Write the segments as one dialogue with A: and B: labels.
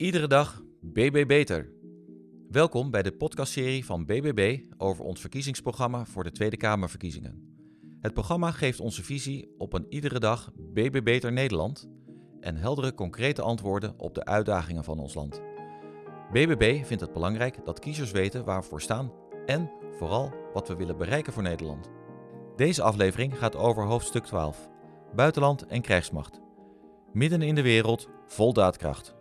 A: Iedere dag BB Beter. Welkom bij de podcastserie van BBB over ons verkiezingsprogramma voor de Tweede Kamerverkiezingen. Het programma geeft onze visie op een iedere dag BB Beter Nederland en heldere concrete antwoorden op de uitdagingen van ons land. BBB vindt het belangrijk dat kiezers weten waar we voor staan en vooral wat we willen bereiken voor Nederland. Deze aflevering gaat over hoofdstuk 12: Buitenland en krijgsmacht. Midden in de wereld, vol daadkracht.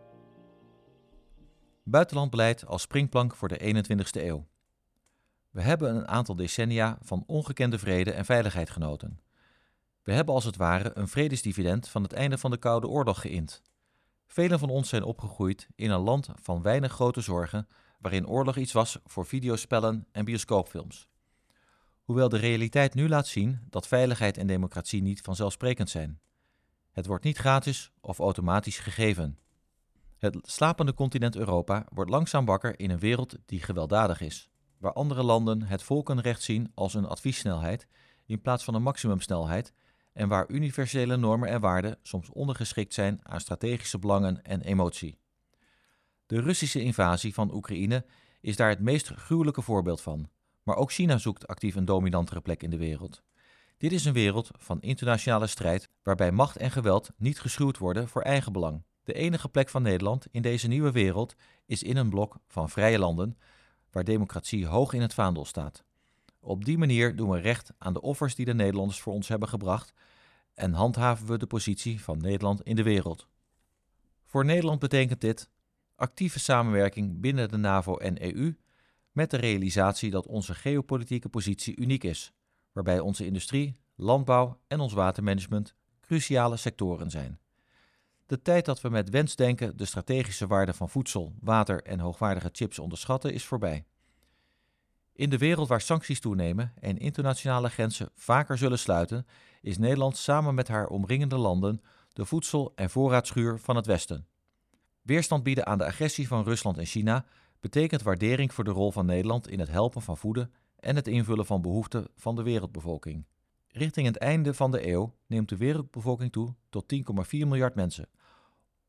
A: Buitenlandbeleid als springplank voor de 21ste eeuw. We hebben een aantal decennia van ongekende vrede en veiligheid genoten. We hebben als het ware een vredesdividend van het einde van de Koude Oorlog geïnd. Velen van ons zijn opgegroeid in een land van weinig grote zorgen, waarin oorlog iets was voor videospellen en bioscoopfilms. Hoewel de realiteit nu laat zien dat veiligheid en democratie niet vanzelfsprekend zijn. Het wordt niet gratis of automatisch gegeven. Het slapende continent Europa wordt langzaam wakker in een wereld die gewelddadig is, waar andere landen het volkenrecht zien als een adviessnelheid in plaats van een maximumsnelheid en waar universele normen en waarden soms ondergeschikt zijn aan strategische belangen en emotie. De Russische invasie van Oekraïne is daar het meest gruwelijke voorbeeld van, maar ook China zoekt actief een dominantere plek in de wereld. Dit is een wereld van internationale strijd waarbij macht en geweld niet geschuwd worden voor eigen belang. De enige plek van Nederland in deze nieuwe wereld is in een blok van vrije landen waar democratie hoog in het vaandel staat. Op die manier doen we recht aan de offers die de Nederlanders voor ons hebben gebracht en handhaven we de positie van Nederland in de wereld. Voor Nederland betekent dit actieve samenwerking binnen de NAVO en EU met de realisatie dat onze geopolitieke positie uniek is, waarbij onze industrie, landbouw en ons watermanagement cruciale sectoren zijn. De tijd dat we met wensdenken de strategische waarde van voedsel, water en hoogwaardige chips onderschatten is voorbij. In de wereld waar sancties toenemen en internationale grenzen vaker zullen sluiten, is Nederland samen met haar omringende landen de voedsel- en voorraadschuur van het Westen. Weerstand bieden aan de agressie van Rusland en China betekent waardering voor de rol van Nederland in het helpen van voeden en het invullen van behoeften van de wereldbevolking. Richting het einde van de eeuw neemt de wereldbevolking toe tot 10,4 miljard mensen.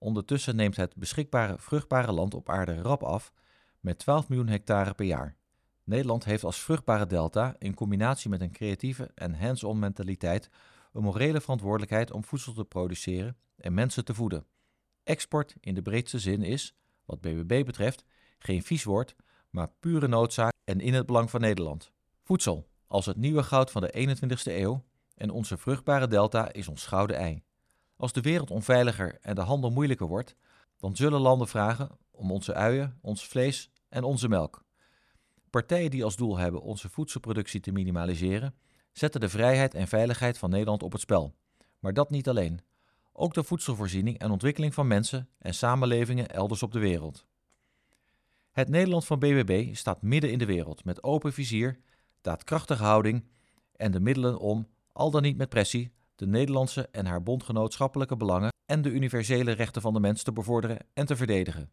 A: Ondertussen neemt het beschikbare vruchtbare land op aarde rap af met 12 miljoen hectare per jaar. Nederland heeft als vruchtbare delta in combinatie met een creatieve en hands-on mentaliteit een morele verantwoordelijkheid om voedsel te produceren en mensen te voeden. Export in de breedste zin is, wat BBB betreft, geen vies woord, maar pure noodzaak en in het belang van Nederland. Voedsel, als het nieuwe goud van de 21ste eeuw, en onze vruchtbare delta is ons gouden ei. Als de wereld onveiliger en de handel moeilijker wordt, dan zullen landen vragen om onze uien, ons vlees en onze melk. Partijen die als doel hebben onze voedselproductie te minimaliseren, zetten de vrijheid en veiligheid van Nederland op het spel. Maar dat niet alleen. Ook de voedselvoorziening en ontwikkeling van mensen en samenlevingen elders op de wereld. Het Nederland van BBB staat midden in de wereld met open vizier, daadkrachtige houding en de middelen om, al dan niet met pressie, de Nederlandse en haar bondgenootschappelijke belangen en de universele rechten van de mens te bevorderen en te verdedigen.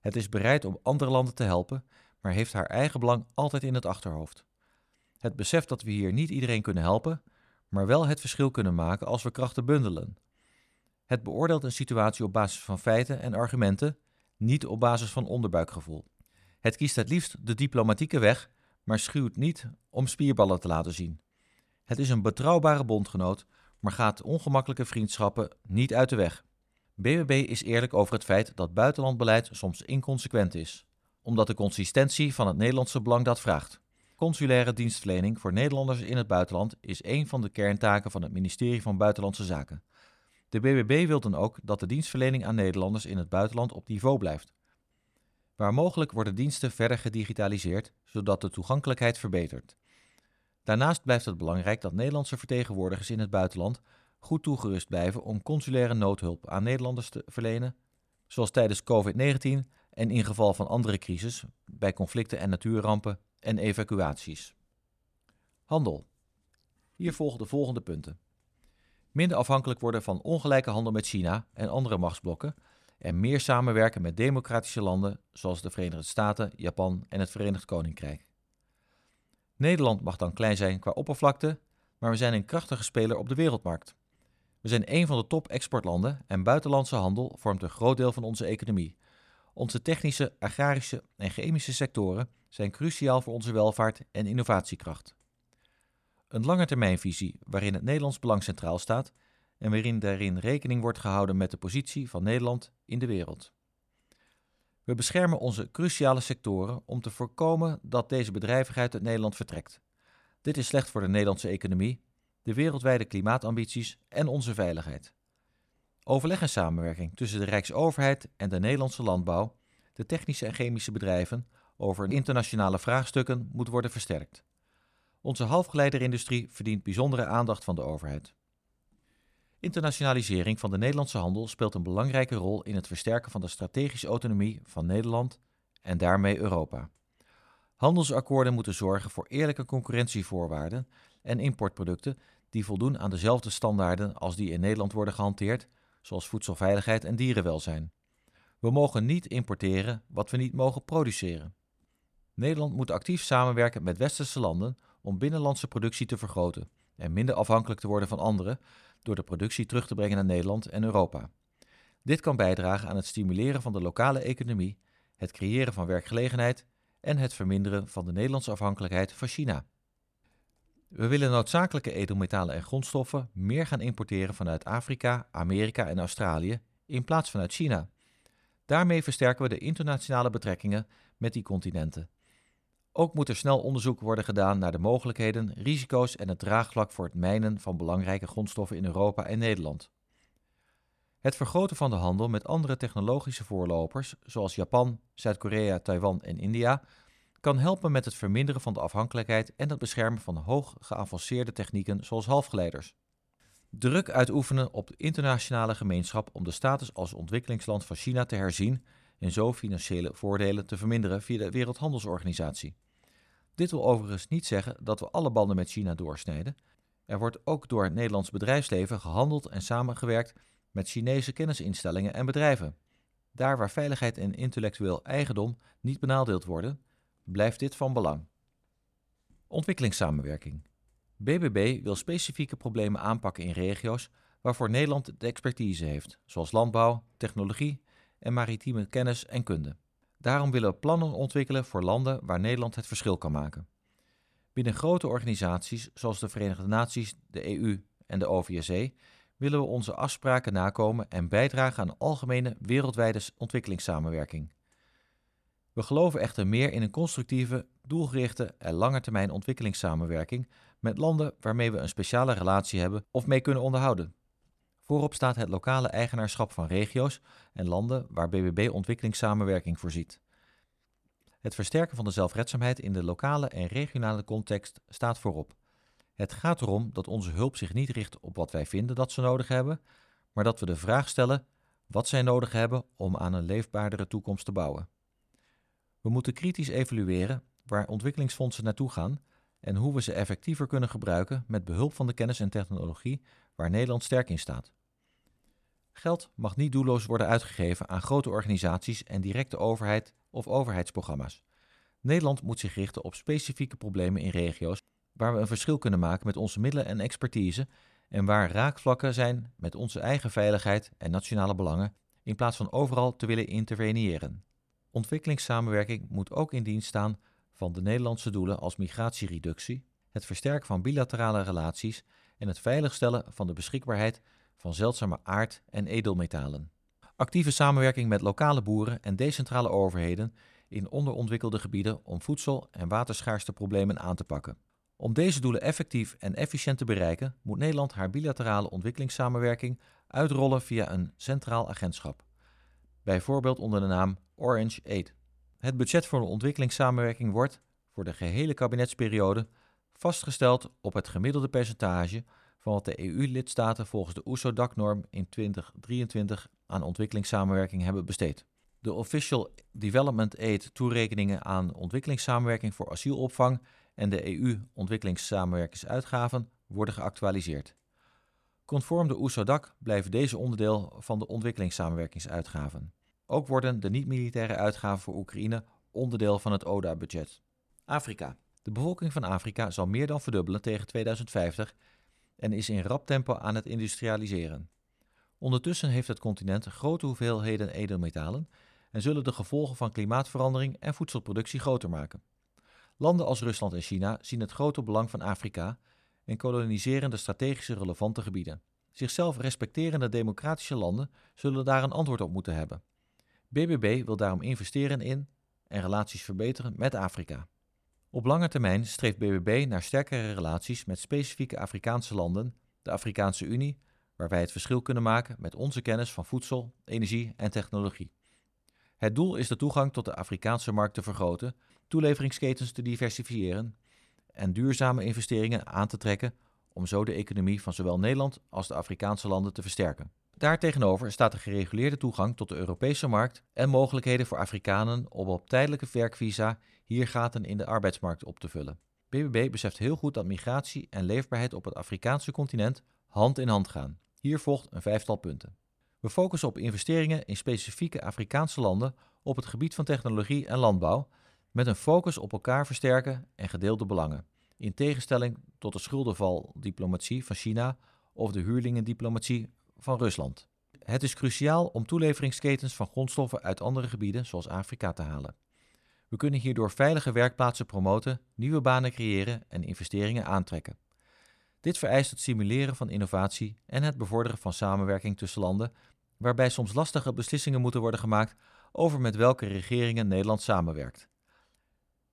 A: Het is bereid om andere landen te helpen, maar heeft haar eigen belang altijd in het achterhoofd. Het besef dat we hier niet iedereen kunnen helpen, maar wel het verschil kunnen maken als we krachten bundelen. Het beoordeelt een situatie op basis van feiten en argumenten, niet op basis van onderbuikgevoel. Het kiest het liefst de diplomatieke weg, maar schuwt niet om spierballen te laten zien. Het is een betrouwbare bondgenoot, maar gaat ongemakkelijke vriendschappen niet uit de weg. BBB is eerlijk over het feit dat buitenlandbeleid soms inconsequent is, omdat de consistentie van het Nederlandse belang dat vraagt. Consulaire dienstverlening voor Nederlanders in het buitenland is een van de kerntaken van het ministerie van Buitenlandse Zaken. De BBB wil dan ook dat de dienstverlening aan Nederlanders in het buitenland op niveau blijft. Waar mogelijk worden diensten verder gedigitaliseerd, zodat de toegankelijkheid verbetert. Daarnaast blijft het belangrijk dat Nederlandse vertegenwoordigers in het buitenland goed toegerust blijven om consulaire noodhulp aan Nederlanders te verlenen, zoals tijdens COVID-19 en in geval van andere crisis, bij conflicten en natuurrampen en evacuaties. Handel. Hier volgen de volgende punten. Minder afhankelijk worden van ongelijke handel met China en andere machtsblokken en meer samenwerken met democratische landen zoals de Verenigde Staten, Japan en het Verenigd Koninkrijk. Nederland mag dan klein zijn qua oppervlakte, maar we zijn een krachtige speler op de wereldmarkt. We zijn een van de top-exportlanden en buitenlandse handel vormt een groot deel van onze economie. Onze technische, agrarische en chemische sectoren zijn cruciaal voor onze welvaart en innovatiekracht. Een langetermijnvisie waarin het Nederlands belang centraal staat en waarin daarin rekening wordt gehouden met de positie van Nederland in de wereld. We beschermen onze cruciale sectoren om te voorkomen dat deze bedrijvigheid uit Nederland vertrekt. Dit is slecht voor de Nederlandse economie, de wereldwijde klimaatambities en onze veiligheid. Overleg en samenwerking tussen de Rijksoverheid en de Nederlandse landbouw, de technische en chemische bedrijven over internationale vraagstukken moet worden versterkt. Onze halfgeleiderindustrie verdient bijzondere aandacht van de overheid. Internationalisering van de Nederlandse handel speelt een belangrijke rol in het versterken van de strategische autonomie van Nederland en daarmee Europa. Handelsakkoorden moeten zorgen voor eerlijke concurrentievoorwaarden en importproducten die voldoen aan dezelfde standaarden als die in Nederland worden gehanteerd, zoals voedselveiligheid en dierenwelzijn. We mogen niet importeren wat we niet mogen produceren. Nederland moet actief samenwerken met westerse landen om binnenlandse productie te vergroten en minder afhankelijk te worden van anderen door de productie terug te brengen naar Nederland en Europa. Dit kan bijdragen aan het stimuleren van de lokale economie, het creëren van werkgelegenheid en het verminderen van de Nederlandse afhankelijkheid van China. We willen noodzakelijke edelmetalen en grondstoffen meer gaan importeren vanuit Afrika, Amerika en Australië in plaats vanuit China. Daarmee versterken we de internationale betrekkingen met die continenten. Ook moet er snel onderzoek worden gedaan naar de mogelijkheden, risico's en het draagvlak voor het mijnen van belangrijke grondstoffen in Europa en Nederland. Het vergroten van de handel met andere technologische voorlopers, zoals Japan, Zuid-Korea, Taiwan en India, kan helpen met het verminderen van de afhankelijkheid en het beschermen van hoog geavanceerde technieken zoals halfgeleiders. Druk uitoefenen op de internationale gemeenschap om de status als ontwikkelingsland van China te herzien en zo financiële voordelen te verminderen via de Wereldhandelsorganisatie. Dit wil overigens niet zeggen dat we alle banden met China doorsnijden. Er wordt ook door het Nederlands bedrijfsleven gehandeld en samengewerkt met Chinese kennisinstellingen en bedrijven. Daar waar veiligheid en intellectueel eigendom niet benadeeld worden, blijft dit van belang. Ontwikkelingssamenwerking. BBB wil specifieke problemen aanpakken in regio's waarvoor Nederland de expertise heeft, zoals landbouw, technologie en maritieme kennis en kunde. Daarom willen we plannen ontwikkelen voor landen waar Nederland het verschil kan maken. Binnen grote organisaties zoals de Verenigde Naties, de EU en de OVSE willen we onze afspraken nakomen en bijdragen aan algemene wereldwijde ontwikkelingssamenwerking. We geloven echter meer in een constructieve, doelgerichte en langetermijn ontwikkelingssamenwerking met landen waarmee we een speciale relatie hebben of mee kunnen onderhouden. Voorop staat het lokale eigenaarschap van regio's en landen waar BBB ontwikkelingssamenwerking voorziet. Het versterken van de zelfredzaamheid in de lokale en regionale context staat voorop. Het gaat erom dat onze hulp zich niet richt op wat wij vinden dat ze nodig hebben, maar dat we de vraag stellen wat zij nodig hebben om aan een leefbaardere toekomst te bouwen. We moeten kritisch evalueren waar ontwikkelingsfondsen naartoe gaan en hoe we ze effectiever kunnen gebruiken met behulp van de kennis en technologie waar Nederland sterk in staat. Geld mag niet doelloos worden uitgegeven aan grote organisaties en directe overheid of overheidsprogramma's. Nederland moet zich richten op specifieke problemen in regio's waar we een verschil kunnen maken met onze middelen en expertise en waar raakvlakken zijn met onze eigen veiligheid en nationale belangen, in plaats van overal te willen interveneren. Ontwikkelingssamenwerking moet ook in dienst staan van de Nederlandse doelen als migratiereductie, het versterken van bilaterale relaties en het veiligstellen van de beschikbaarheid van zeldzame aard- en edelmetalen. Actieve samenwerking met lokale boeren en decentrale overheden in onderontwikkelde gebieden om voedsel- en waterschaarsteproblemen aan te pakken. Om deze doelen effectief en efficiënt te bereiken, moet Nederland haar bilaterale ontwikkelingssamenwerking uitrollen via een centraal agentschap. Bijvoorbeeld onder de naam Orange Aid. Het budget voor de ontwikkelingssamenwerking wordt, voor de gehele kabinetsperiode, vastgesteld op het gemiddelde percentage van wat de EU-lidstaten volgens de OESO-DAC-norm in 2023 aan ontwikkelingssamenwerking hebben besteed. De Official Development Aid toerekeningen aan ontwikkelingssamenwerking voor asielopvang en de EU-ontwikkelingssamenwerkingsuitgaven worden geactualiseerd. Conform de OESO-DAC blijven deze onderdeel van de ontwikkelingssamenwerkingsuitgaven. Ook worden de niet-militaire uitgaven voor Oekraïne onderdeel van het ODA-budget. Afrika. De bevolking van Afrika zal meer dan verdubbelen tegen 2050 en is in rap tempo aan het industrialiseren. Ondertussen heeft het continent grote hoeveelheden edelmetalen, en zullen de gevolgen van klimaatverandering en voedselproductie groter maken. Landen als Rusland en China zien het grote belang van Afrika en koloniseren de strategische relevante gebieden. Zichzelf respecterende democratische landen zullen daar een antwoord op moeten hebben. BBB wil daarom investeren in en relaties verbeteren met Afrika. Op lange termijn streeft BBB naar sterkere relaties met specifieke Afrikaanse landen, de Afrikaanse Unie, waar wij het verschil kunnen maken met onze kennis van voedsel, energie en technologie. Het doel is de toegang tot de Afrikaanse markt te vergroten, toeleveringsketens te diversifiëren en duurzame investeringen aan te trekken om zo de economie van zowel Nederland als de Afrikaanse landen te versterken. Daartegenover staat de gereguleerde toegang tot de Europese markt en mogelijkheden voor Afrikanen om op tijdelijke werkvisa hier gaten in de arbeidsmarkt op te vullen. BBB beseft heel goed dat migratie en leefbaarheid op het Afrikaanse continent hand in hand gaan. Hier volgt een vijftal punten. We focussen op investeringen in specifieke Afrikaanse landen op het gebied van technologie en landbouw, met een focus op elkaar versterken en gedeelde belangen, in tegenstelling tot de schuldenvaldiplomatie van China of de huurlingendiplomatie van Rusland. Het is cruciaal om toeleveringsketens van grondstoffen uit andere gebieden, zoals Afrika, te halen. We kunnen hierdoor veilige werkplaatsen promoten, nieuwe banen creëren en investeringen aantrekken. Dit vereist het stimuleren van innovatie en het bevorderen van samenwerking tussen landen, waarbij soms lastige beslissingen moeten worden gemaakt over met welke regeringen Nederland samenwerkt.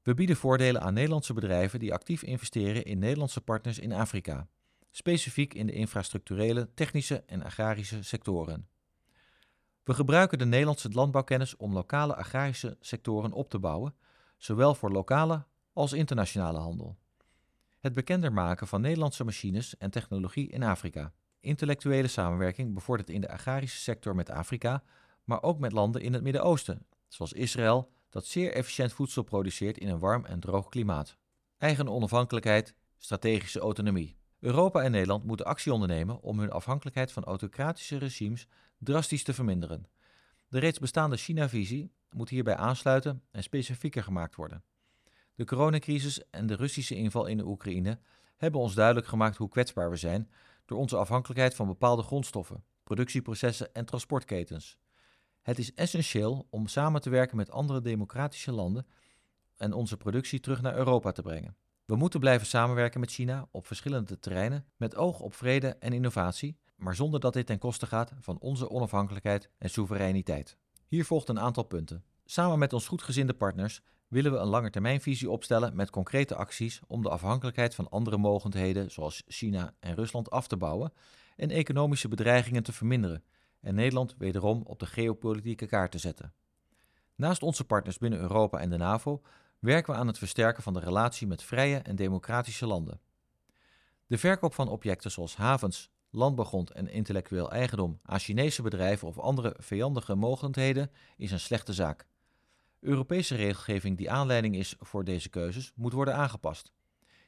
A: We bieden voordelen aan Nederlandse bedrijven die actief investeren in Nederlandse partners in Afrika, specifiek in de infrastructurele, technische en agrarische sectoren. We gebruiken de Nederlandse landbouwkennis om lokale agrarische sectoren op te bouwen, zowel voor lokale als internationale handel. Het bekender maken van Nederlandse machines en technologie in Afrika. Intellectuele samenwerking bevordert in de agrarische sector met Afrika, maar ook met landen in het Midden-Oosten, zoals Israël, dat zeer efficiënt voedsel produceert in een warm en droog klimaat. Eigen onafhankelijkheid, strategische autonomie. Europa en Nederland moeten actie ondernemen om hun afhankelijkheid van autocratische regimes drastisch te verminderen. De reeds bestaande China-visie moet hierbij aansluiten en specifieker gemaakt worden. De coronacrisis en de Russische inval in de Oekraïne hebben ons duidelijk gemaakt hoe kwetsbaar we zijn door onze afhankelijkheid van bepaalde grondstoffen, productieprocessen en transportketens. Het is essentieel om samen te werken met andere democratische landen en onze productie terug naar Europa te brengen. We moeten blijven samenwerken met China op verschillende terreinen met oog op vrede en innovatie, maar zonder dat dit ten koste gaat van onze onafhankelijkheid en soevereiniteit. Hier volgt een aantal punten. Samen met ons goedgezinde partners willen we een langetermijnvisie opstellen met concrete acties om de afhankelijkheid van andere mogendheden zoals China en Rusland af te bouwen en economische bedreigingen te verminderen en Nederland wederom op de geopolitieke kaart te zetten. Naast onze partners binnen Europa en de NAVO werken we aan het versterken van de relatie met vrije en democratische landen. De verkoop van objecten zoals havens, landbouwgrond en intellectueel eigendom aan Chinese bedrijven of andere vijandige mogendheden is een slechte zaak. Europese regelgeving die aanleiding is voor deze keuzes moet worden aangepast.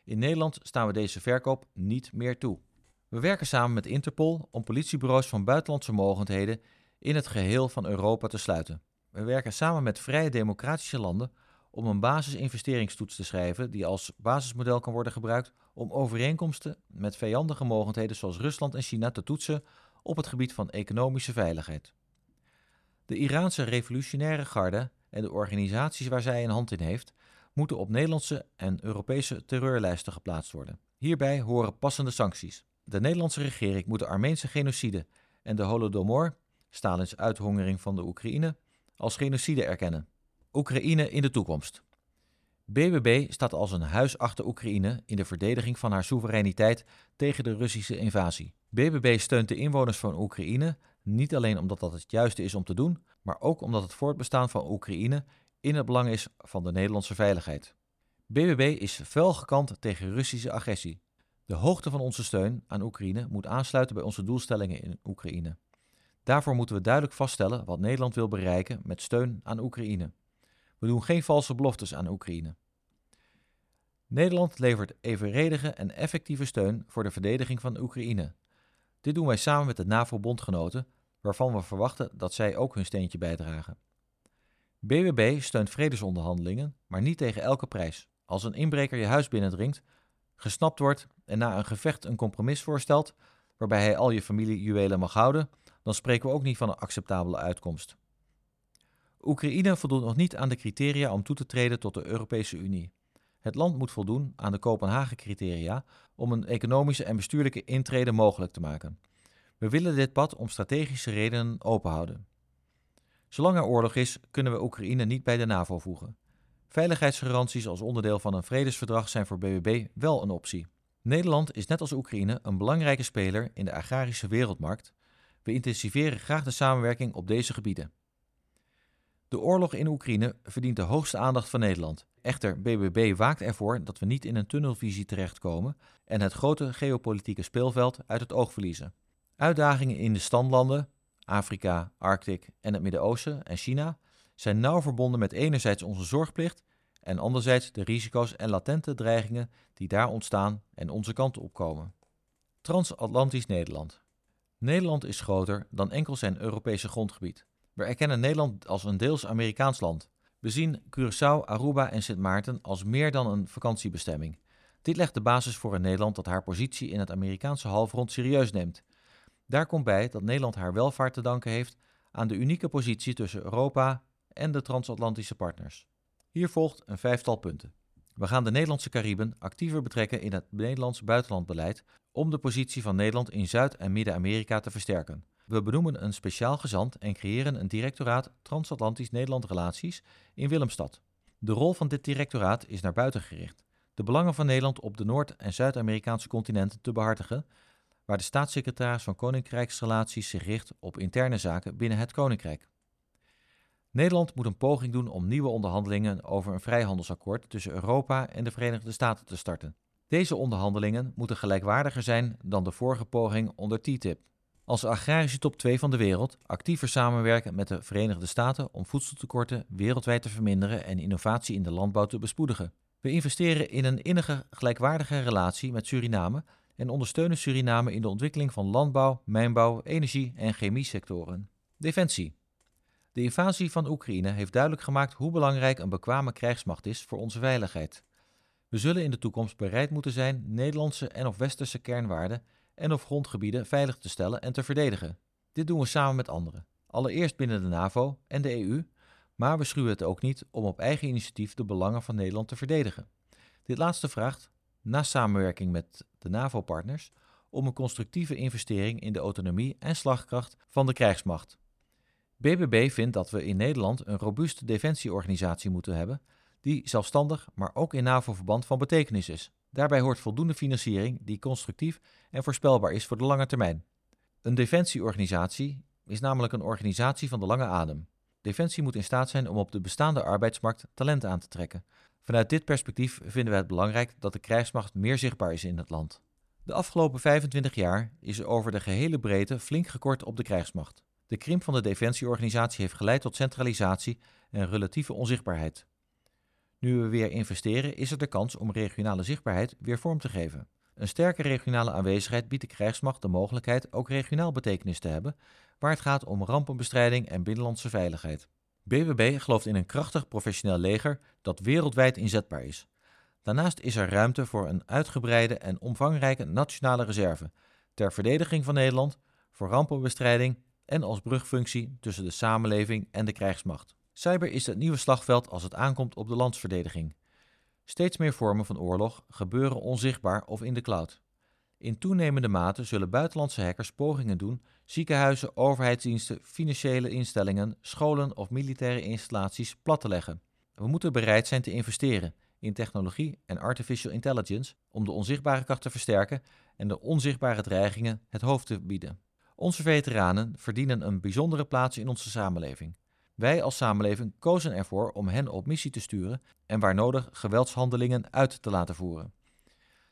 A: In Nederland staan we deze verkoop niet meer toe. We werken samen met Interpol om politiebureaus van buitenlandse mogendheden in het geheel van Europa te sluiten. We werken samen met vrije democratische landen om een basisinvesteringstoets te schrijven die als basismodel kan worden gebruikt om overeenkomsten met vijandige mogendheden zoals Rusland en China te toetsen op het gebied van economische veiligheid. De Iraanse revolutionaire garde en de organisaties waar zij een hand in heeft, moeten op Nederlandse en Europese terreurlijsten geplaatst worden. Hierbij horen passende sancties. De Nederlandse regering moet de Armeense genocide en de Holodomor, Stalins uithongering van de Oekraïne, als genocide erkennen. Oekraïne in de toekomst. BBB staat als een huis achter Oekraïne in de verdediging van haar soevereiniteit tegen de Russische invasie. BBB steunt de inwoners van Oekraïne niet alleen omdat dat het juiste is om te doen, maar ook omdat het voortbestaan van Oekraïne in het belang is van de Nederlandse veiligheid. BBB is fel gekant tegen Russische agressie. De hoogte van onze steun aan Oekraïne moet aansluiten bij onze doelstellingen in Oekraïne. Daarvoor moeten we duidelijk vaststellen wat Nederland wil bereiken met steun aan Oekraïne. We doen geen valse beloftes aan Oekraïne. Nederland levert evenredige en effectieve steun voor de verdediging van Oekraïne. Dit doen wij samen met de NAVO-bondgenoten, waarvan we verwachten dat zij ook hun steentje bijdragen. BBB steunt vredesonderhandelingen, maar niet tegen elke prijs. Als een inbreker je huis binnendringt, gesnapt wordt en na een gevecht een compromis voorstelt, waarbij hij al je familiejuwelen mag houden, dan spreken we ook niet van een acceptabele uitkomst. Oekraïne voldoet nog niet aan de criteria om toe te treden tot de Europese Unie. Het land moet voldoen aan de Kopenhagen-criteria om een economische en bestuurlijke intrede mogelijk te maken. We willen dit pad om strategische redenen openhouden. Zolang er oorlog is, kunnen we Oekraïne niet bij de NAVO voegen. Veiligheidsgaranties als onderdeel van een vredesverdrag zijn voor BBB wel een optie. Nederland is net als Oekraïne een belangrijke speler in de agrarische wereldmarkt. We intensiveren graag de samenwerking op deze gebieden. De oorlog in Oekraïne verdient de hoogste aandacht van Nederland. Echter, BBB waakt ervoor dat we niet in een tunnelvisie terechtkomen en het grote geopolitieke speelveld uit het oog verliezen. Uitdagingen in de standlanden, Afrika, Arctic en het Midden-Oosten en China zijn nauw verbonden met enerzijds onze zorgplicht en anderzijds de risico's en latente dreigingen die daar ontstaan en onze kant op komen. Transatlantisch Nederland. Nederland is groter dan enkel zijn Europese grondgebied. We erkennen Nederland als een deels Amerikaans land. We zien Curaçao, Aruba en Sint Maarten als meer dan een vakantiebestemming. Dit legt de basis voor een Nederland dat haar positie in het Amerikaanse halfrond serieus neemt. Daar komt bij dat Nederland haar welvaart te danken heeft aan de unieke positie tussen Europa en de transatlantische partners. Hier volgt een vijftal punten. We gaan de Nederlandse Cariben actiever betrekken in het Nederlands buitenlandbeleid om de positie van Nederland in Zuid- en Midden-Amerika te versterken. We benoemen een speciaal gezant en creëren een directoraat Transatlantisch Nederland Relaties in Willemstad. De rol van dit directoraat is naar buiten gericht. De belangen van Nederland op de Noord- en Zuid-Amerikaanse continenten te behartigen, waar de staatssecretaris van Koninkrijksrelaties zich richt op interne zaken binnen het Koninkrijk. Nederland moet een poging doen om nieuwe onderhandelingen over een vrijhandelsakkoord tussen Europa en de Verenigde Staten te starten. Deze onderhandelingen moeten gelijkwaardiger zijn dan de vorige poging onder TTIP. Als agrarische top 2 van de wereld actiever samenwerken met de Verenigde Staten om voedseltekorten wereldwijd te verminderen en innovatie in de landbouw te bespoedigen. We investeren in een innige gelijkwaardige relatie met Suriname en ondersteunen Suriname in de ontwikkeling van landbouw, mijnbouw, energie en chemiesectoren. Defensie. De invasie van Oekraïne heeft duidelijk gemaakt hoe belangrijk een bekwame krijgsmacht is voor onze veiligheid. We zullen in de toekomst bereid moeten zijn Nederlandse en of westerse kernwaarden en of grondgebieden veilig te stellen en te verdedigen. Dit doen we samen met anderen. Allereerst binnen de NAVO en de EU, maar we schuwen het ook niet om op eigen initiatief de belangen van Nederland te verdedigen. Dit laatste vraagt, na samenwerking met de NAVO-partners, om een constructieve investering in de autonomie en slagkracht van de krijgsmacht. BBB vindt dat we in Nederland een robuuste defensieorganisatie moeten hebben, die zelfstandig, maar ook in NAVO-verband van betekenis is. Daarbij hoort voldoende financiering die constructief en voorspelbaar is voor de lange termijn. Een defensieorganisatie is namelijk een organisatie van de lange adem. Defensie moet in staat zijn om op de bestaande arbeidsmarkt talent aan te trekken. Vanuit dit perspectief vinden wij het belangrijk dat de krijgsmacht meer zichtbaar is in het land. De afgelopen 25 jaar is er over de gehele breedte flink gekort op de krijgsmacht. De krimp van de defensieorganisatie heeft geleid tot centralisatie en relatieve onzichtbaarheid. Nu we weer investeren, is er de kans om regionale zichtbaarheid weer vorm te geven. Een sterke regionale aanwezigheid biedt de krijgsmacht de mogelijkheid ook regionaal betekenis te hebben, waar het gaat om rampenbestrijding en binnenlandse veiligheid. BBB gelooft in een krachtig professioneel leger dat wereldwijd inzetbaar is. Daarnaast is er ruimte voor een uitgebreide en omvangrijke nationale reserve ter verdediging van Nederland, voor rampenbestrijding en als brugfunctie tussen de samenleving en de krijgsmacht. Cyber is het nieuwe slagveld als het aankomt op de landsverdediging. Steeds meer vormen van oorlog gebeuren onzichtbaar of in de cloud. In toenemende mate zullen buitenlandse hackers pogingen doen ziekenhuizen, overheidsdiensten, financiële instellingen, scholen of militaire installaties plat te leggen. We moeten bereid zijn te investeren in technologie en artificial intelligence om de onzichtbare kracht te versterken en de onzichtbare dreigingen het hoofd te bieden. Onze veteranen verdienen een bijzondere plaats in onze samenleving. Wij als samenleving kozen ervoor om hen op missie te sturen en waar nodig geweldshandelingen uit te laten voeren.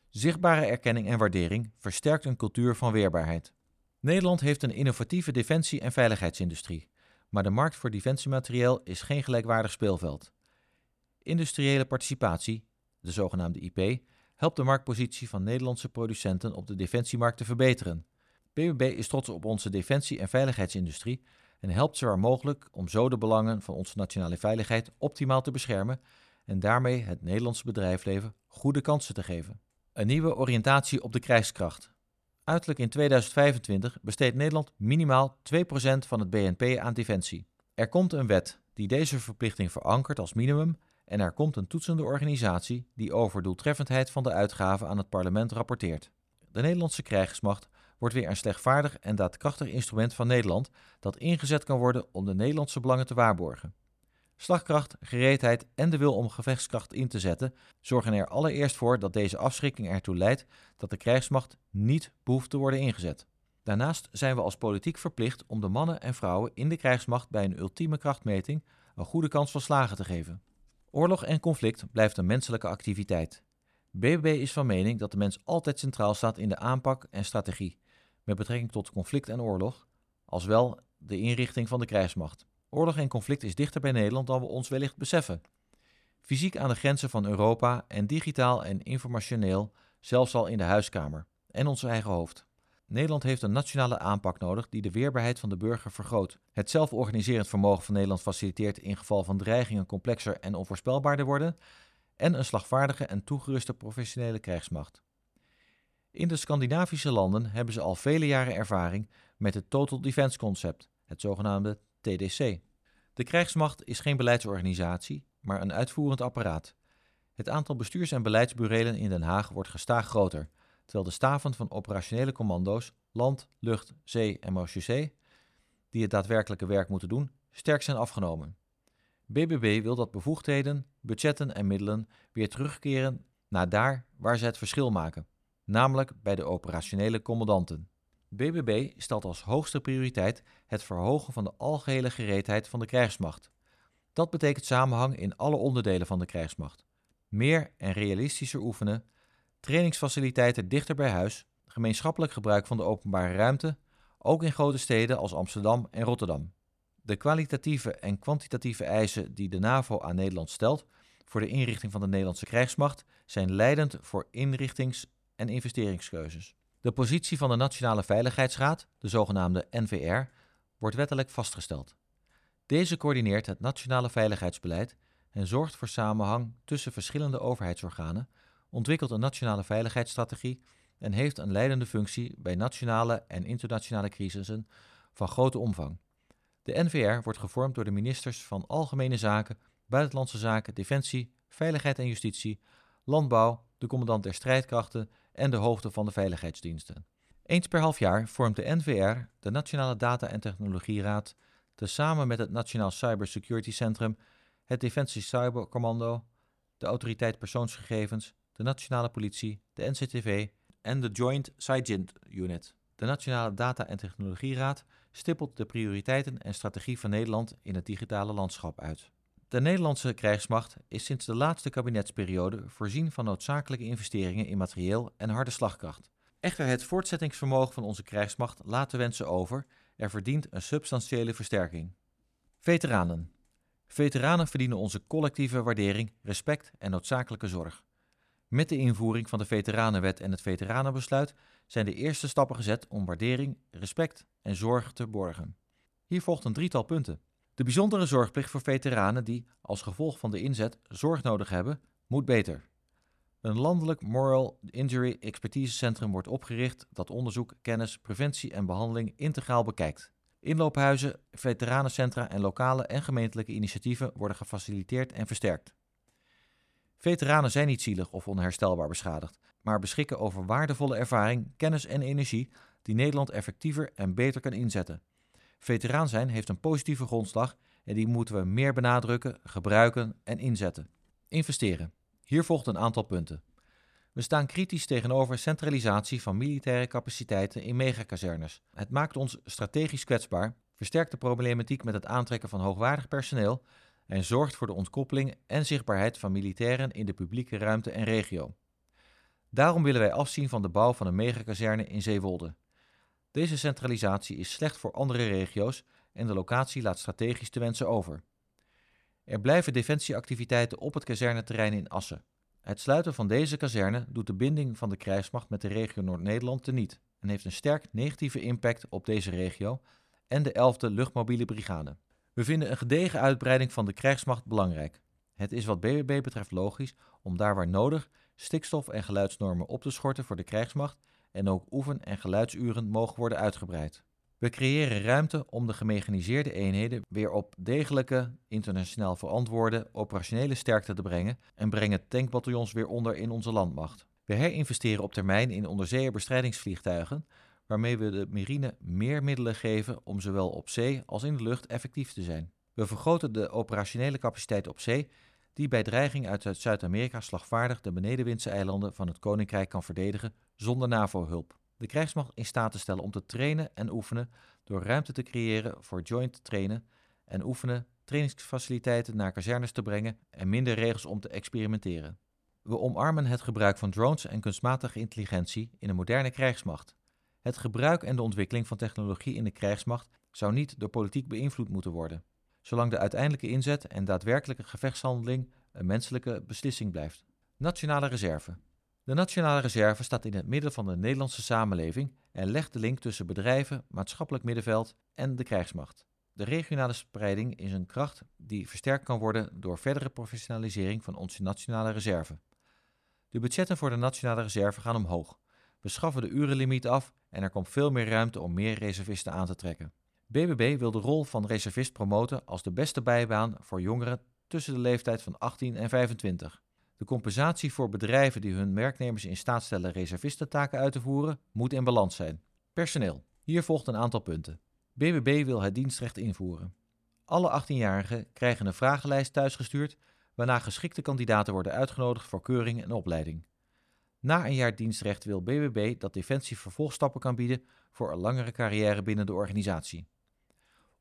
A: Zichtbare erkenning en waardering versterkt een cultuur van weerbaarheid. Nederland heeft een innovatieve defensie- en veiligheidsindustrie, maar de markt voor defensiematerieel is geen gelijkwaardig speelveld. Industriële participatie, de zogenaamde IP, helpt de marktpositie van Nederlandse producenten op de defensiemarkt te verbeteren. BBB is trots op onze defensie- en veiligheidsindustrie en helpt zo waar mogelijk om zo de belangen van onze nationale veiligheid optimaal te beschermen en daarmee het Nederlandse bedrijfsleven goede kansen te geven. Een nieuwe oriëntatie op de krijgskracht. Uiterlijk in 2025 besteedt Nederland minimaal 2% van het BNP aan defensie. Er komt een wet die deze verplichting verankert als minimum en er komt een toetsende organisatie die over doeltreffendheid van de uitgaven aan het parlement rapporteert. De Nederlandse krijgsmacht wordt weer een slechtvaardig en daadkrachtig instrument van Nederland dat ingezet kan worden om de Nederlandse belangen te waarborgen. Slagkracht, gereedheid en de wil om gevechtskracht in te zetten zorgen er allereerst voor dat deze afschrikking ertoe leidt dat de krijgsmacht niet behoeft te worden ingezet. Daarnaast zijn we als politiek verplicht om de mannen en vrouwen in de krijgsmacht bij een ultieme krachtmeting een goede kans van slagen te geven. Oorlog en conflict blijft een menselijke activiteit. BBB is van mening dat de mens altijd centraal staat in de aanpak en strategie met betrekking tot conflict en oorlog, als wel de inrichting van de krijgsmacht. Oorlog en conflict is dichter bij Nederland dan we ons wellicht beseffen. Fysiek aan de grenzen van Europa en digitaal en informationeel, zelfs al in de huiskamer en ons eigen hoofd. Nederland heeft een nationale aanpak nodig die de weerbaarheid van de burger vergroot. Het zelforganiserend vermogen van Nederland faciliteert in geval van dreigingen complexer en onvoorspelbaarder worden en een slagvaardige en toegeruste professionele krijgsmacht. In de Scandinavische landen hebben ze al vele jaren ervaring met het Total Defense Concept, het zogenaamde TDC. De krijgsmacht is geen beleidsorganisatie, maar een uitvoerend apparaat. Het aantal bestuurs- en beleidsburelen in Den Haag wordt gestaag groter, terwijl de staven van operationele commando's, land, lucht, zee en marechaussee, die het daadwerkelijke werk moeten doen, sterk zijn afgenomen. BBB wil dat bevoegdheden, budgetten en middelen weer terugkeren naar daar waar ze het verschil maken, namelijk bij de operationele commandanten. BBB stelt als hoogste prioriteit het verhogen van de algehele gereedheid van de krijgsmacht. Dat betekent samenhang in alle onderdelen van de krijgsmacht. Meer en realistischer oefenen, trainingsfaciliteiten dichter bij huis, gemeenschappelijk gebruik van de openbare ruimte, ook in grote steden als Amsterdam en Rotterdam. De kwalitatieve en kwantitatieve eisen die de NAVO aan Nederland stelt voor de inrichting van de Nederlandse krijgsmacht zijn leidend voor inrichtings- en investeringskeuzes. De positie van de Nationale Veiligheidsraad, de zogenaamde NVR, wordt wettelijk vastgesteld. Deze coördineert het nationale veiligheidsbeleid en zorgt voor samenhang tussen verschillende overheidsorganen, ontwikkelt een nationale veiligheidsstrategie en heeft een leidende functie bij nationale en internationale crisissen van grote omvang. De NVR wordt gevormd door de ministers van Algemene Zaken, Buitenlandse Zaken, Defensie, Veiligheid en Justitie, Landbouw, de commandant der strijdkrachten en de hoofden van de veiligheidsdiensten. Eens per half jaar vormt de NVR, de Nationale Data- en Technologieraad, tezamen met het Nationaal Cybersecurity Centrum, het Defensie Cybercommando, de Autoriteit Persoonsgegevens, de Nationale Politie, de NCTV en de Joint SIGINT Unit. De Nationale Data- en Technologieraad stippelt de prioriteiten en strategie van Nederland in het digitale landschap uit. De Nederlandse krijgsmacht is sinds de laatste kabinetsperiode voorzien van noodzakelijke investeringen in materieel en harde slagkracht. Echter, het voortzettingsvermogen van onze krijgsmacht laat de wensen over. Er verdient een substantiële versterking. Veteranen. Veteranen verdienen onze collectieve waardering, respect en noodzakelijke zorg. Met de invoering van de Veteranenwet en het Veteranenbesluit zijn de eerste stappen gezet om waardering, respect en zorg te borgen. Hier volgt een drietal punten. De bijzondere zorgplicht voor veteranen die, als gevolg van de inzet, zorg nodig hebben, moet beter. Een landelijk Moral Injury Expertise Centrum wordt opgericht dat onderzoek, kennis, preventie en behandeling integraal bekijkt. Inloophuizen, veteranencentra en lokale en gemeentelijke initiatieven worden gefaciliteerd en versterkt. Veteranen zijn niet zielig of onherstelbaar beschadigd, maar beschikken over waardevolle ervaring, kennis en energie die Nederland effectiever en beter kan inzetten. Veteraan zijn heeft een positieve grondslag en die moeten we meer benadrukken, gebruiken en inzetten. Investeren. Hier volgt een aantal punten. We staan kritisch tegenover centralisatie van militaire capaciteiten in megakazernes. Het maakt ons strategisch kwetsbaar, versterkt de problematiek met het aantrekken van hoogwaardig personeel en zorgt voor de ontkoppeling en zichtbaarheid van militairen in de publieke ruimte en regio. Daarom willen wij afzien van de bouw van een megakazerne in Zeewolde. Deze centralisatie is slecht voor andere regio's en de locatie laat strategisch te wensen over. Er blijven defensieactiviteiten op het kazerneterrein in Assen. Het sluiten van deze kazerne doet de binding van de krijgsmacht met de regio Noord-Nederland teniet en heeft een sterk negatieve impact op deze regio en de 11e luchtmobiele brigade. We vinden een gedegen uitbreiding van de krijgsmacht belangrijk. Het is wat BBB betreft logisch om daar waar nodig stikstof- en geluidsnormen op te schorten voor de krijgsmacht en ook oefen- en geluidsuren mogen worden uitgebreid. We creëren ruimte om de gemechaniseerde eenheden weer op degelijke, internationaal verantwoorde operationele sterkte te brengen en brengen tankbataljons weer onder in onze landmacht. We herinvesteren op termijn in onderzeeërbestrijdingsvliegtuigen, waarmee we de marine meer middelen geven om zowel op zee als in de lucht effectief te zijn. We vergroten de operationele capaciteit op zee, die bij dreiging uit Zuid-Amerika slagvaardig de benedenwindse eilanden van het Koninkrijk kan verdedigen zonder NAVO-hulp. De krijgsmacht in staat te stellen om te trainen en oefenen door ruimte te creëren voor joint trainen en oefenen, trainingsfaciliteiten naar kazernes te brengen en minder regels om te experimenteren. We omarmen het gebruik van drones en kunstmatige intelligentie in een moderne krijgsmacht. Het gebruik en de ontwikkeling van technologie in de krijgsmacht zou niet door politiek beïnvloed moeten worden, zolang de uiteindelijke inzet en daadwerkelijke gevechtshandeling een menselijke beslissing blijft. Nationale reserve. De Nationale Reserve staat in het midden van de Nederlandse samenleving en legt de link tussen bedrijven, maatschappelijk middenveld en de krijgsmacht. De regionale spreiding is een kracht die versterkt kan worden door verdere professionalisering van onze Nationale Reserve. De budgetten voor de Nationale Reserve gaan omhoog. We schaffen de urenlimiet af en er komt veel meer ruimte om meer reservisten aan te trekken. BBB wil de rol van reservist promoten als de beste bijbaan voor jongeren tussen de leeftijd van 18 en 25. De compensatie voor bedrijven die hun werknemers in staat stellen reservistentaken uit te voeren, moet in balans zijn. Personeel. Hier volgt een aantal punten. BBB wil het dienstrecht invoeren. Alle 18-jarigen krijgen een vragenlijst thuisgestuurd, waarna geschikte kandidaten worden uitgenodigd voor keuring en opleiding. Na een jaar dienstrecht wil BBB dat Defensie vervolgstappen kan bieden voor een langere carrière binnen de organisatie.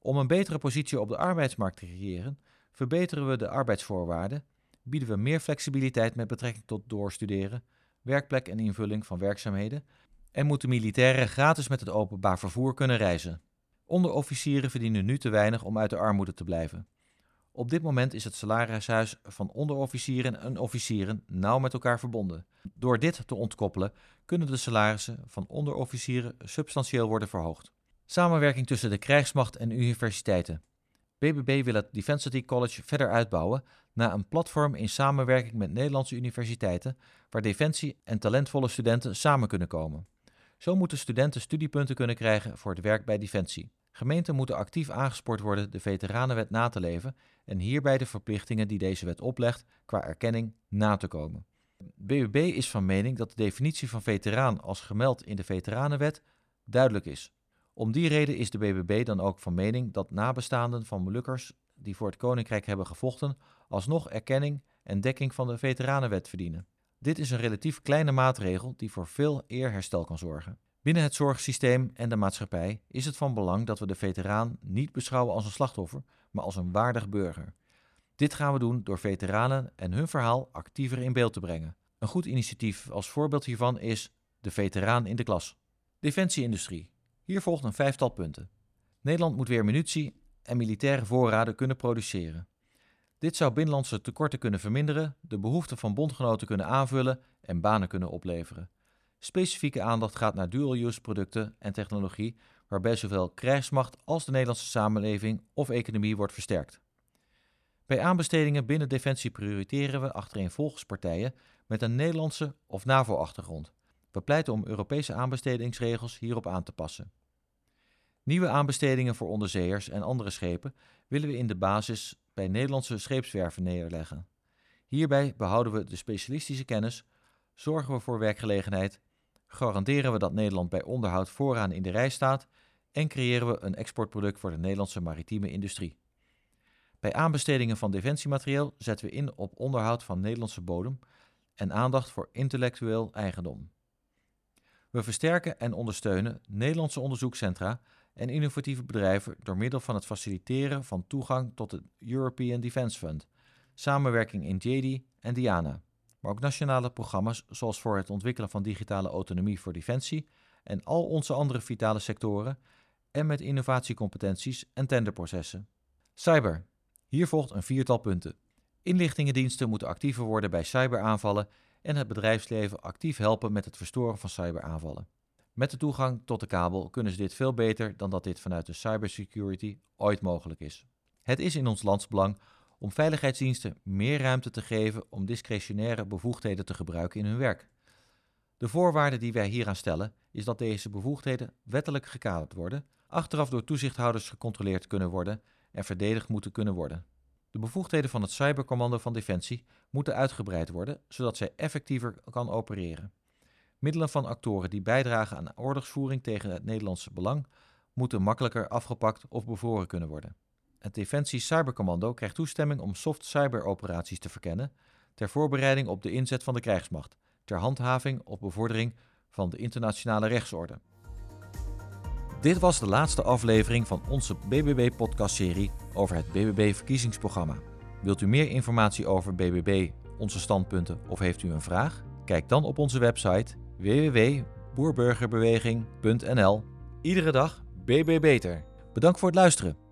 A: Om een betere positie op de arbeidsmarkt te creëren, verbeteren we de arbeidsvoorwaarden bieden we meer flexibiliteit met betrekking tot doorstuderen, werkplek en invulling van werkzaamheden en moeten militairen gratis met het openbaar vervoer kunnen reizen. Onderofficieren verdienen nu te weinig om uit de armoede te blijven. Op dit moment is het salarishuis van onderofficieren en officieren nauw met elkaar verbonden. Door dit te ontkoppelen kunnen de salarissen van onderofficieren substantieel worden verhoogd. Samenwerking tussen de krijgsmacht en universiteiten. BBB wil het Defensity College verder uitbouwen naar een platform in samenwerking met Nederlandse universiteiten, waar defensie en talentvolle studenten samen kunnen komen. Zo moeten studenten studiepunten kunnen krijgen voor het werk bij Defensie. Gemeenten moeten actief aangespoord worden de Veteranenwet na te leven en hierbij de verplichtingen die deze wet oplegt qua erkenning na te komen. BBB is van mening dat de definitie van veteraan als gemeld in de Veteranenwet duidelijk is. Om die reden is de BBB dan ook van mening dat nabestaanden van Molukkers die voor het Koninkrijk hebben gevochten, alsnog erkenning en dekking van de Veteranenwet verdienen. Dit is een relatief kleine maatregel die voor veel eerherstel kan zorgen. Binnen het zorgsysteem en de maatschappij is het van belang dat we de veteraan niet beschouwen als een slachtoffer, maar als een waardig burger. Dit gaan we doen door veteranen en hun verhaal actiever in beeld te brengen. Een goed initiatief als voorbeeld hiervan is de veteraan in de klas. Defensieindustrie. Hier volgt een vijftal punten. Nederland moet weer munitie en militaire voorraden kunnen produceren. Dit zou binnenlandse tekorten kunnen verminderen, de behoeften van bondgenoten kunnen aanvullen en banen kunnen opleveren. Specifieke aandacht gaat naar dual-use producten en technologie, waarbij zowel krijgsmacht als de Nederlandse samenleving of economie wordt versterkt. Bij aanbestedingen binnen Defensie prioriteren we achtereenvolgens met een Nederlandse of NAVO-achtergrond. We pleiten om Europese aanbestedingsregels hierop aan te passen. Nieuwe aanbestedingen voor onderzeeërs en andere schepen willen we in de basis bij Nederlandse scheepswerven neerleggen. Hierbij behouden we de specialistische kennis, zorgen we voor werkgelegenheid, garanderen we dat Nederland bij onderhoud vooraan in de rij staat en creëren we een exportproduct voor de Nederlandse maritieme industrie. Bij aanbestedingen van defensiematerieel zetten we in op onderhoud van Nederlandse bodem en aandacht voor intellectueel eigendom. We versterken en ondersteunen Nederlandse onderzoekscentra en innovatieve bedrijven door middel van het faciliteren van toegang tot het European Defence Fund, samenwerking in JD en Diana, maar ook nationale programma's zoals voor het ontwikkelen van digitale autonomie voor defensie en al onze andere vitale sectoren en met innovatiecompetenties en tenderprocessen. Cyber. Hier volgt een viertal punten. Inlichtingendiensten moeten actiever worden bij cyberaanvallen en het bedrijfsleven actief helpen met het verstoren van cyberaanvallen. Met de toegang tot de kabel kunnen ze dit veel beter dan dat dit vanuit de cybersecurity ooit mogelijk is. Het is in ons landsbelang om veiligheidsdiensten meer ruimte te geven om discretionaire bevoegdheden te gebruiken in hun werk. De voorwaarde die wij hieraan stellen is dat deze bevoegdheden wettelijk gekaderd worden, achteraf door toezichthouders gecontroleerd kunnen worden en verdedigd moeten kunnen worden. De bevoegdheden van het Cybercommando van Defensie moeten uitgebreid worden, zodat zij effectiever kan opereren. Middelen van actoren die bijdragen aan oorlogsvoering tegen het Nederlandse belang moeten makkelijker afgepakt of bevroren kunnen worden. Het Defensie Cybercommando krijgt toestemming om soft cyberoperaties te verkennen ter voorbereiding op de inzet van de krijgsmacht, ter handhaving of bevordering van de internationale rechtsorde. Dit was de laatste aflevering van onze BBB-podcastserie over het BBB-verkiezingsprogramma. Wilt u meer informatie over BBB, onze standpunten of heeft u een vraag? Kijk dan op onze website www.boerburgerbeweging.nl. Iedere dag BB Beter. Bedankt voor het luisteren.